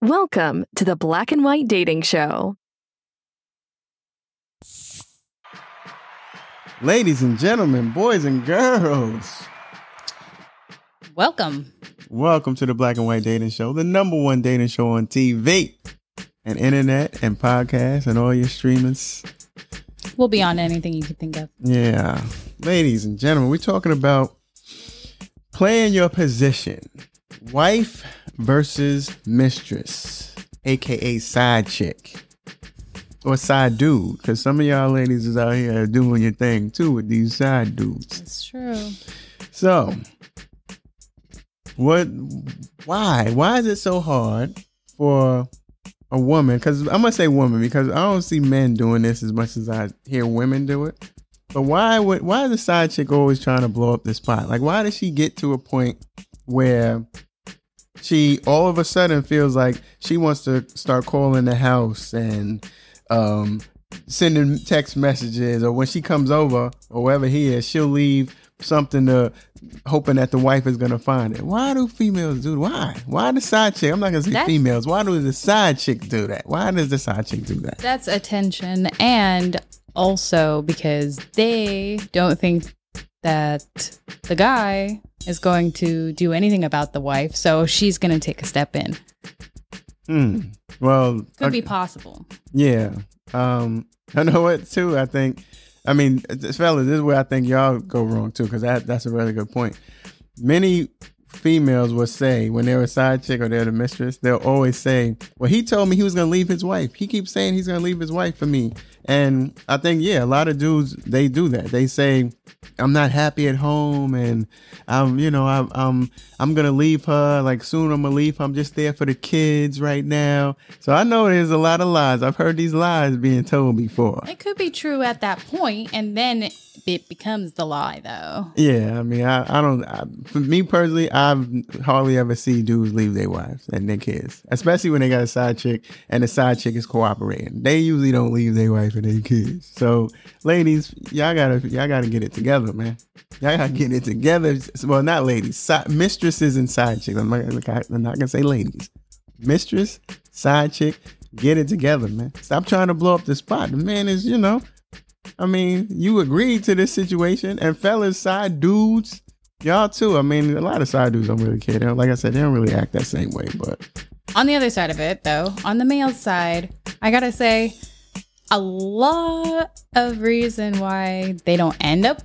Welcome to the Black and White Dating Show. Ladies and gentlemen, boys and girls, Welcome. welcome to the Black and White Dating Show, the number one dating show on TV and internet and podcasts and all your streamers. We'll be on anything you could think of. Yeah. Ladies and gentlemen, we're talking about playing your position. Wife versus mistress, aka side chick. Or side dude. Cause some of y'all ladies is out here doing your thing too with these side dudes. It's true. So what why? Why is it so hard for a woman? Because I'm gonna say woman because I don't see men doing this as much as I hear women do it. But why would why is the side chick always trying to blow up the spot? Like why does she get to a point where she all of a sudden feels like she wants to start calling the house and um sending text messages or when she comes over or wherever he is, she'll leave something to hoping that the wife is gonna find it. Why do females do why? Why the side chick? I'm not gonna say That's- females. Why do the side chick do that? Why does the side chick do that? That's attention. And also because they don't think that the guy is going to do anything about the wife. So she's going to take a step in. Hmm. Well, Could be possible. Yeah. Um, I know what too. I think. I mean, this fellas, this is where I think y'all go wrong too, because that that's a really good point. Many females will say when they're a side chick or they're the mistress, they'll always say, "Well, he told me he was gonna leave his wife. He keeps saying he's gonna leave his wife for me." And I think, yeah, a lot of dudes they do that. They say, "I'm not happy at home, and I'm, you know, I'm, I'm, I'm gonna leave her. Like soon, I'm gonna leave. her. I'm just there for the kids right now." So I know there's a lot of lies. I've heard these lies being told before. It could be true at that point, and then it becomes the lie, though. Yeah, I mean, I, I don't. I, for me personally, I've hardly ever see dudes leave their wives and their kids, especially when they got a side chick and the side chick is cooperating. They usually don't leave their wife and their kids. So, ladies, y'all gotta y'all gotta get it together, man. Y'all gotta get it together. Well, not ladies, mistresses and side chicks. I'm not, I'm not gonna say ladies. Mistress, side chick, get it together, man. Stop trying to blow up the spot. The man is, you know. I mean, you agreed to this situation, and fellas, side dudes, y'all too. I mean, a lot of side dudes don't really care. Like I said, they don't really act that same way. But On the other side of it, though, on the male side, I gotta say, a lot of reason why they don't end up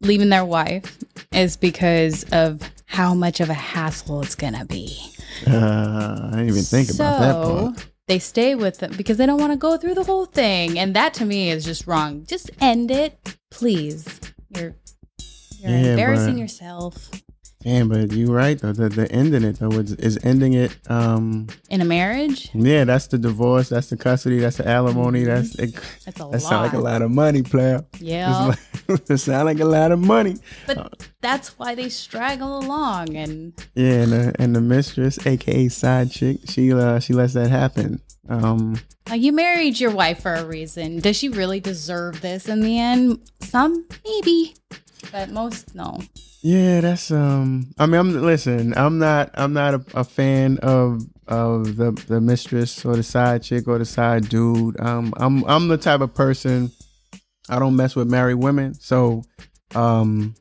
leaving their wife is because of how much of a hassle it's gonna be. uh, I didn't even think about that So, part. They stay with them because they don't want to go through the whole thing, and that to me is just wrong. Just end it, please. You're you're Yeah, embarrassing yourself Damn, but you're right though. The, the ending it though is, is ending it. Um, in a marriage. yeah, that's the divorce. That's the custody. That's the alimony. That's it, That's a that lot. sound like a lot of money, player. Yeah. It sound like a lot of money. But that's why they straggle along and Yeah, and the, and the mistress, aka side chick, she uh, she lets that happen. Um, you married your wife for a reason. Does she really deserve this in the end? Some maybe, but most no. Yeah, that's um. I mean, I'm listen. I'm not. I'm not a, a fan of of the the mistress or the side chick or the side dude. Um, I'm I'm the type of person. I don't mess with married women, so um,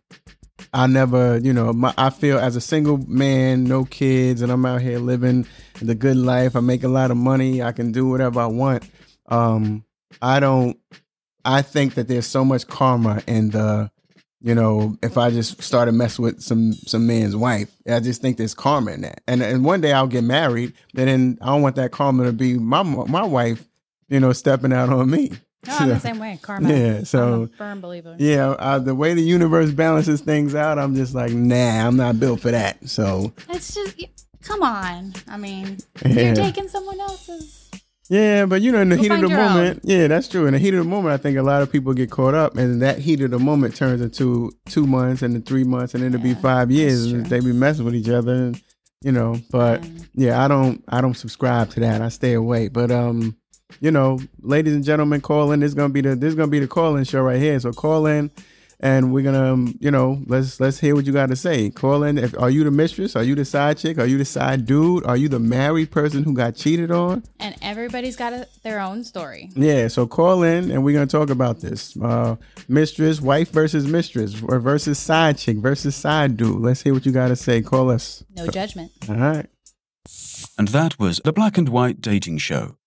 I never. You know, my, I feel as a single man, no kids, and I'm out here living the good life. I make a lot of money. I can do whatever I want. Um, I don't. I think that there's so much karma in the you know, if I just started messing with some some man's wife, I just think there's karma in that. And and one day I'll get married, but then I don't want that karma to be my my wife, you know, stepping out on me. No, I'm the same way. Karma. Yeah, I'm so a firm believer. yeah, uh, the way the universe balances things out, I'm just like, nah, I'm not built for that. So It's just come on. I mean, Yeah. you're taking someone else's. Yeah, but you know, in the You'll heat of the your own. moment, yeah, that's true. In the heat of the moment, I think a lot of people get caught up, and that heat of the moment turns into two months and then three months, and then it'll be five years, and they be messing with each other, and, you know. But Um, yeah, I don't, I don't subscribe to that. I stay away. But um, you know, ladies and gentlemen, call in. This is gonna be the, this is gonna be the call in show right here. So call in and we're gonna, um, you know, let's let's hear what you got to say. Call in. If, are you the mistress? Are you the side chick? Are you the side dude? Are you the married person who got cheated on? And everybody's got a, their own story. Yeah, so call in and we're gonna talk about this. Uh, mistress, wife versus mistress, or versus side chick versus side dude. Let's hear what you got to say. Call us. No judgment. All right. And that was The Black and White Dating Show.